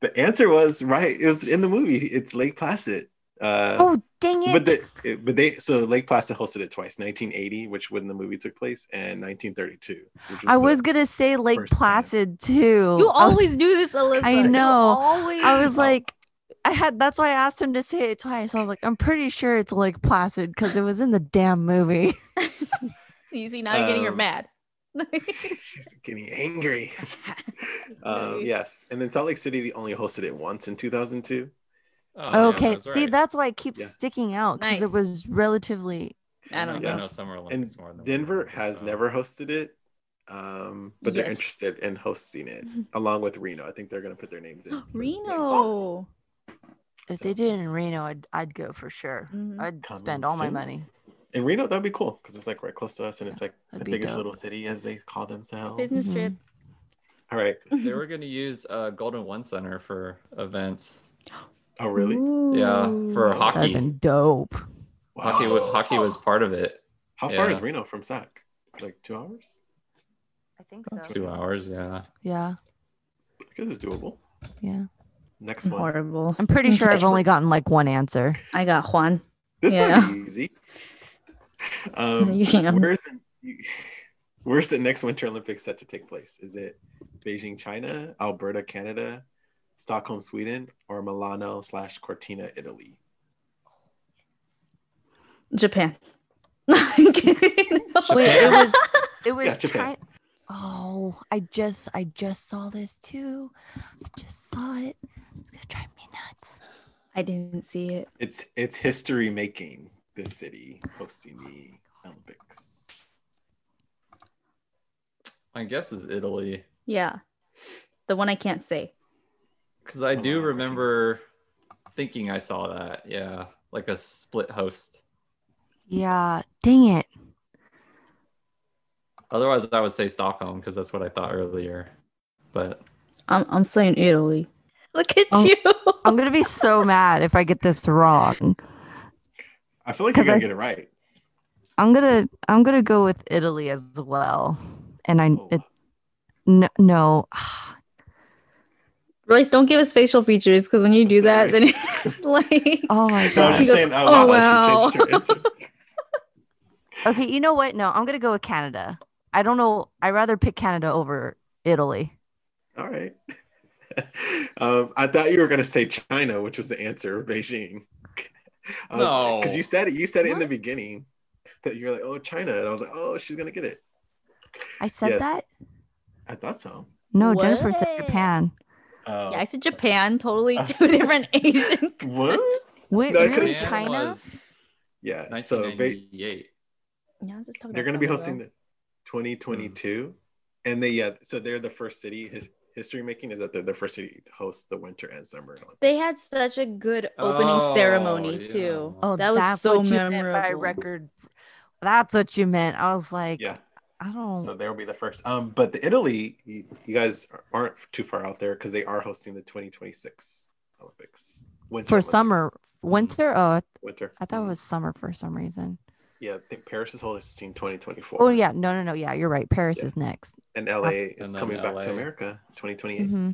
the answer was right. It was in the movie. It's Lake Placid. Uh, Oh dang it! but the, but they so Lake Placid hosted it twice, 1980, which when the movie took place, and 1932. Which I was gonna say Lake first time. Placid too. You always knew this, Alyssa. I know. always. I was like, I had that's why I asked him to say it twice. I was like, I'm pretty sure it's Lake Placid because it was in the damn movie. (laughs) you see, now you're getting her Um, mad. (laughs) She's getting angry. (laughs) um, yes, and then Salt Lake City only hosted it once in 2002. Oh, yeah, okay, that's see, right. that's why it keeps Yeah. sticking out because Nice. it was relatively. I don't I know. know Yes. Summer And Olympics more than Denver Winter, has so- never hosted it, um, but they're interested in hosting it (laughs) along with Reno. I think they're going to put their names in. (gasps) Reno. If So- they did it in Reno, I'd, I'd go for sure. Mhm. I'd Coming spend all my money. In Reno, that'd be cool because it's like right close to us, and it's like the biggest dope. little city as they call themselves. Business Mhm. trip. All right. They were going to use uh, Golden One Center for events. (gasps) (gasps) Oh, really? Yeah, for That'd hockey. been dope. Hockey, wa- hockey was part of it. How far is Reno from Sac? Like two hours? I think so. Two hours, yeah. Yeah, I guess it's doable. yeah. Next one. Horrible. I'm pretty sure I've only gotten like one answer. I got Juan. This Yeah. might be easy. (laughs) Um, (laughs) Yeah. where's the, where's the next Winter Olympics set to take place? Is it Beijing, China, Alberta, Canada, Stockholm, Sweden, or Milano slash Cortina, Italy? Japan. (laughs) I'm. Wait, (laughs) it was it was Yeah, Japan. Chi- Oh, I just I just saw this too. I just saw it. It's gonna drive me nuts. I didn't see it. It's it's history making this city hosting the Olympics. My guess is Italy. Yeah. The one I can't say. Because I do remember thinking I saw that. Yeah, like a split host. Yeah, dang it. Otherwise, I would say Stockholm because that's what I thought earlier. But I'm I'm saying Italy. Look at Oh. you. I'm gonna be so mad if I get this wrong. I feel like you're 'Cause gonna I- get it right. I'm gonna I'm gonna go with Italy as well. And I Oh. it, no, no. Royce, don't give us facial features because when you do that, then it's like Oh my (laughs) No, I'm god. just He goes, saying. Oh, "Oh, wow, she changed her answer. (laughs) Okay, you know what? No, I'm gonna go with Canada. I don't know. I'd rather pick Canada over Italy. All right. (laughs) um, I thought you were gonna say China, which was the answer, Beijing. No. because you said it. You said it in the beginning that you're like, oh, China, and I was like, oh, she's gonna get it. I said Yes. that? I thought so. No, Jennifer said Japan. Oh, yeah, I said Japan, totally (laughs) two see. different (laughs) Asian. what? Wait, No, I really? Japan China? was Yeah. So ba- Yeah, I was just talking they're going to be hosting though. the 2022 and they yeah so they're the first city his history making is that they're the first city to host the winter and summer Olympics. They had such a good opening Oh, ceremony yeah. too. Oh, that was so what memorable. by record. That's what you meant. I was like, yeah I don't. so they'll be the first um but the italy you, you guys aren't too far out there because they are hosting the 2026 olympics winter for Olympics. summer, winter. Oh, winter I thought it Mhm. was summer for some reason. yeah i think paris is hosting 2024 Oh yeah, no, no, no. Yeah, you're right. Paris Yeah. is next. and la is then coming back to america 2028 hmm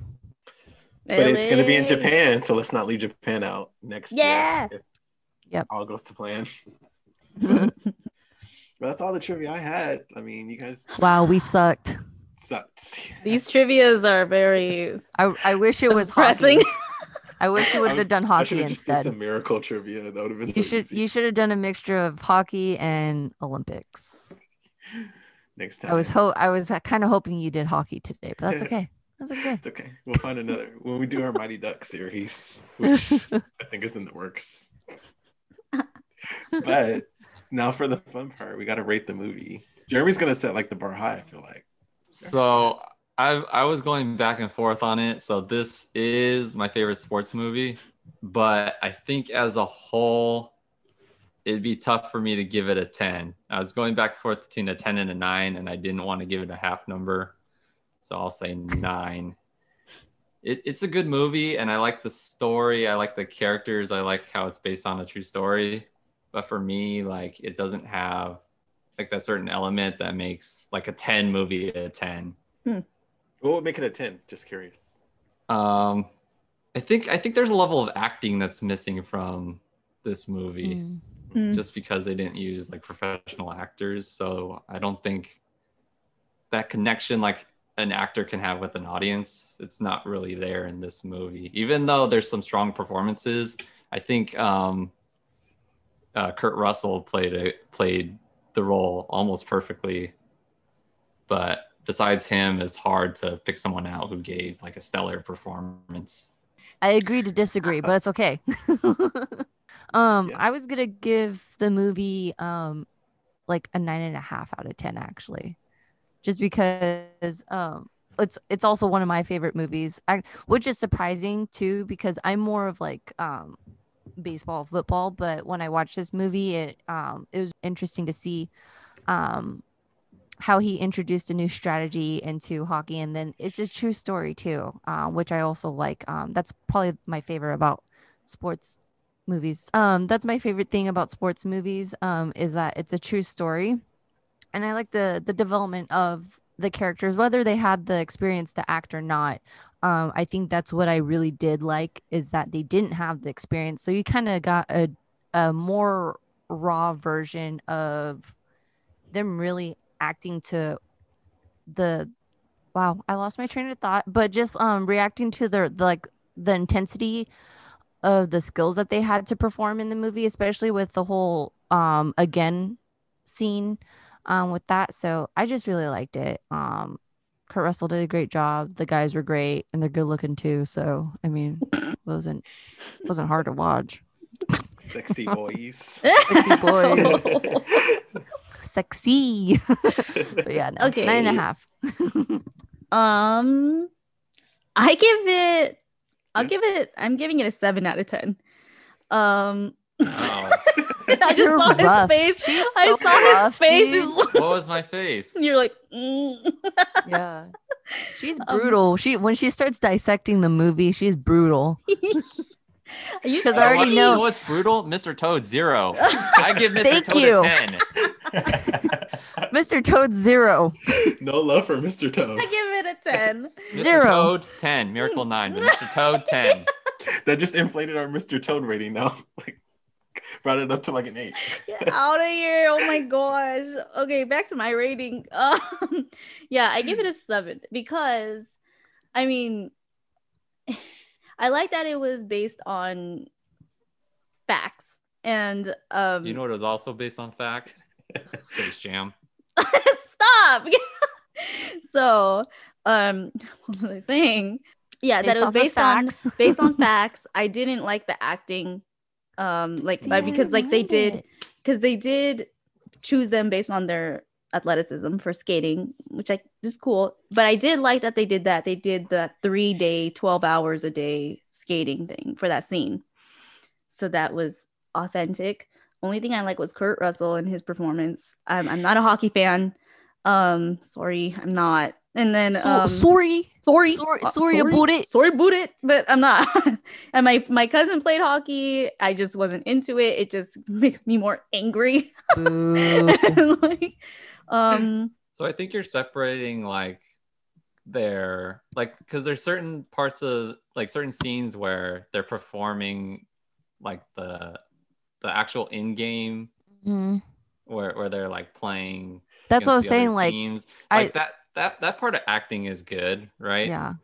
but it's going to be in japan so let's not leave japan out next Yeah. year if Yep. all goes to plan (laughs) (laughs) But that's all the trivia I had. I mean, you guys Wow, we sucked. sucked. (laughs) These trivia's are very I, I wish it was pressing. hockey. (laughs) I wish you would have done hockey should have just did instead. some miracle trivia. That would have been You so should easy. you should have done a mixture of hockey and Olympics. Next time. I was ho I was kind of hoping you did hockey today, but that's okay. That's okay. It's okay. We'll find another when we do our Mighty Duck series, which (laughs) I think is in the works. But now for the fun part, we got to rate the movie. Jeremy's gonna set like the bar high. I feel like. So I I was going back and forth on it. So this is my favorite sports movie, but I think as a whole, it'd be tough for me to give it a 10. I was going back and forth between a 10 and a 9, and I didn't want to give it a half number. So I'll say 9. It, it's a good movie, and I like the story. I like the characters. I like how it's based on a true story. But for me, like, it doesn't have like that certain element that makes like a 10 movie a 10. What would make it a ten? Just curious. Um, I think I think there's a level of acting that's missing from this movie Mm. Mm. just because they didn't use like professional actors. So I don't think that connection like an actor can have with an audience, it's not really there in this movie. Even though there's some strong performances, I think um, uh, Kurt Russell played a, played the role almost perfectly. But besides him, it's hard to pick someone out who gave like a stellar performance. I agree to disagree, but it's okay. (laughs) um, Yeah. I was gonna give the movie um like a nine and a half out of ten actually. Just because um it's it's also one of my favorite movies. I, which is surprising too, because I'm more of like um baseball, football, but when I watched this movie, it um it was interesting to see um how he introduced a new strategy into hockey and then it's a true story too um, which i also like. Um, that's probably my favorite about sports movies. Um, that's my favorite thing about sports movies um, is that it's a true story. And i like the the development of the characters whether they had the experience to act or not um, i think that's what i really did like is that they didn't have the experience. So you kind of got a, a more raw version of them really acting to the wow i lost my train of thought but just um reacting to the, the like the intensity of the skills that they had to perform in the movie especially with the whole um again scene um with that. So i just really liked it. Um kurt russell did a great job the guys were great and they're good looking too so i mean (laughs) wasn't wasn't hard to watch Sexy (laughs) boys. Sexy boys. (laughs) sexy but yeah no, Okay. nine and a half Um, I give it I'll give it. I'm giving it a seven out of ten. Um, Oh. (laughs) I just You're saw his face. She's I so saw his rough, face. dude. (laughs) what was my face? And you're like, mm. (laughs) Yeah. She's Um, brutal. she when she starts dissecting the movie, she's brutal. you 'Cause should I already what- be- know- what's brutal? Mr. Toad zero. I give Mr. Thank Toad you. a ten. Mr. Toad zero. no love for Mr. Toad. I give it a ten. Mr. Zero. Toad ten. Miracle nine. But Mr. Toad ten. That just inflated our Mr. Toad rating now. Like (laughs) brought it up to like an eight. Get out of here. Oh my gosh. Okay, back to my rating. (laughs) Um, yeah, I give it a seven because I mean (laughs) I like that it was based on facts. And um You know what was also based on facts? Space Jam. stop. so um what was I saying? Yeah, that it was based on facts. based on facts. I didn't like the acting. Um like See, because like they did because they did choose them based on their athleticism for skating, which I is cool. But I did like that they did that. They did the three day, 12 hours a day skating thing for that scene. So that was authentic. Only thing I like was Kurt Russell and his performance. I'm, I'm not a hockey fan. Um, sorry, I'm not. And then So- um, sorry. sorry, Sorry- uh, sorry about it. Sorry about it, but I'm not. (laughs) and my my cousin played hockey. I just wasn't into it. It just (laughs) makes me more angry. (laughs) And, like, um, So I think you're separating like their like because there's certain parts of like certain scenes where they're performing like the the actual in-game Mhm. where, where they're like playing That's what I'm against the other saying. Like, teams. I- like that that that part of acting is good right yeah,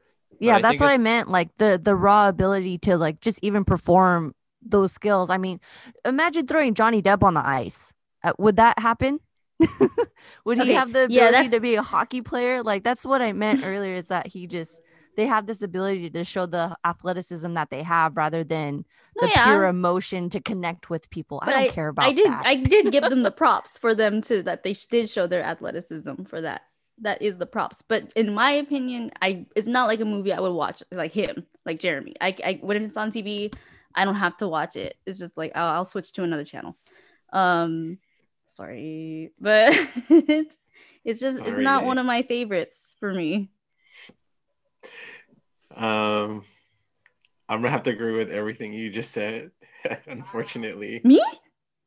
But yeah. I That's think what I meant. Like the the raw ability to like just even perform those skills. I mean, imagine throwing Johnny Depp on the ice. Uh, would that happen? (laughs) would he have the yeah, ability to be a hockey player? Like that's what I meant earlier. Is that he just they have this ability to show the athleticism that they have rather than no, the yeah. pure emotion to connect with people. I But don't care about I did that. I did give them the (laughs) props for them to that they did show their athleticism for that. That is the props. But in my opinion, I it's not like a movie I would watch like him, like Jeremy. I, I when it's on TV, I don't have to watch it. It's just like I'll, I'll switch to another channel. Um sorry, but (laughs) it's just it's not one of my favorites for me. Um, I'm gonna have to agree with everything you just said. (laughs) Unfortunately, Me?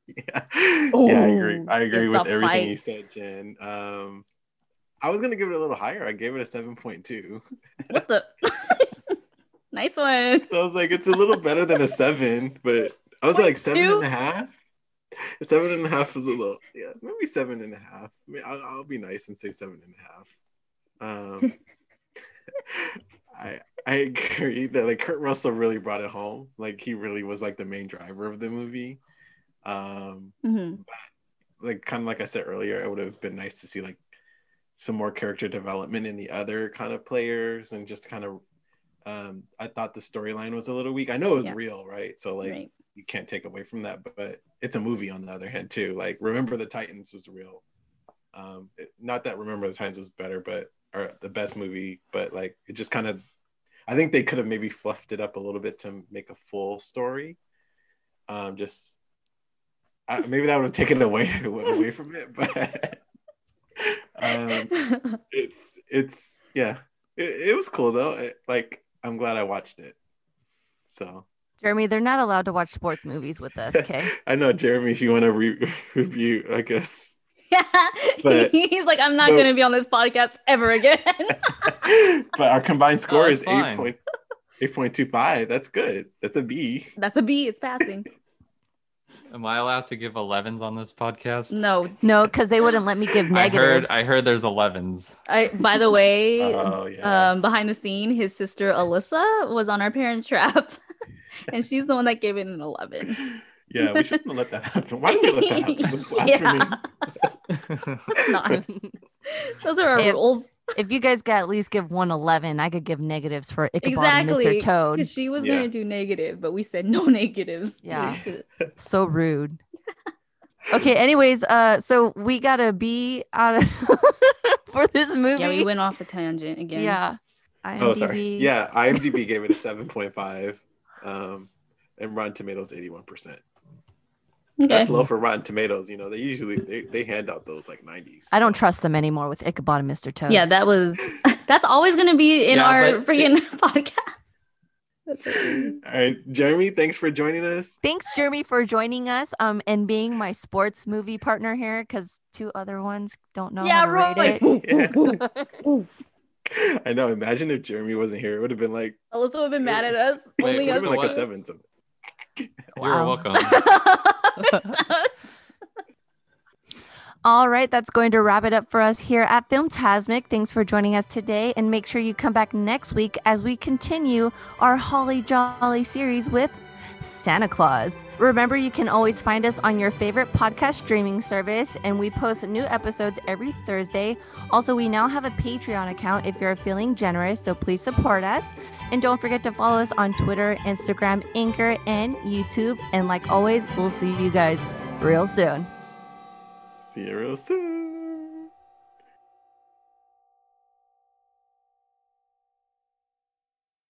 (laughs) yeah, yeah, I agree. Oh, I agree it's with everything fight. you said, Jen. Um, I was gonna give it a little higher. I gave it a seven point two. What the (laughs) nice one. So I was like, it's a little better than a seven, but I was Point like seven two? and a half. Seven and a half was a little, yeah, maybe seven and a half. I mean, I'll, I'll be nice and say seven and a half. Um, I I agree that like Kurt Russell really brought it home. Like he really was like the main driver of the movie. Um, Mhm. like kind of like I said earlier, it would have been nice to see like some more character development in the other kind of players and just kind of um I thought the storyline was a little weak. I know it was Yeah. real, right? So like right. you can't take away from that, but it's a movie on the other hand too. Like Remember the Titans was real. Um it- not that Remember the Titans was better, but or the best movie, but like it just kind of I think they could have maybe fluffed it up a little bit to make a full story. Um just I, maybe that would have taken away (laughs) away from it, but um (laughs) it's it's yeah it, it was cool though It- like i'm glad i watched it so Jeremy, they're not allowed to watch sports movies with us. Okay. (laughs) i know jeremy if you want to re- (laughs) review i guess Yeah. But- He's like, I'm not gonna be on this podcast ever again. but our combined score Oh, is that's fine. 8 point, 8.25 that's good that's a b That's a B. It's passing. (laughs) am i allowed to give 11s on this podcast No. No, because they wouldn't let me give (laughs) i heard i heard there's 11s I. By the way, oh yeah um, behind the scene, his sister Alyssa was on our Parents Trap, (laughs) and she's the one that gave it an 11. yeah we shouldn't have let that happen why did we let that happen It was blasphemy. yeah, not. Those are our If- rules. If you guys could at least give one eleven, I could give negatives for Ichabod Exactly. and Mr. Toad. Because she was Yeah. gonna do negative, but we said no (laughs) negatives. Yeah. (laughs) So rude. Okay, anyways, uh, so we got a B out of (laughs) for this movie. Yeah, we went off the tangent again. Yeah. IMDb. Oh, sorry. Yeah, IMDb gave it a 7.5. Um, and Rotten Tomatoes 81%. Okay. That's low for Rotten Tomatoes. You know, they usually they, they hand out those like 90s. I don't trust them anymore with Ichabod and Mr. Toad. Yeah, that was (laughs) that's always gonna be in Yeah, our but- freaking (laughs) podcast. All right, Jeremy, thanks for joining us. Thanks, Jeremy, for joining us um and being my sports movie partner here because two other ones don't know yeah, how to rate right. it. Yeah. (laughs) I know. Imagine if Jeremy wasn't here. It would have been like, Alyssa would have been mad at us. Wait, only us like a seven. To... (laughs) You're welcome. (laughs) All right, that's going to wrap it up for us here at Film Tasmic. Thanks for joining us today, and make sure you come back next week as we continue our Holly Jolly series with Santa Claus. Remember, you can always find us on your favorite podcast streaming service, and we post new episodes every Thursday. Also, we now have a Patreon account if you're feeling generous, so please support us. And don't forget to follow us on Twitter, Instagram, Anchor, and YouTube. And like always, we'll see you guys real soon. See you real soon.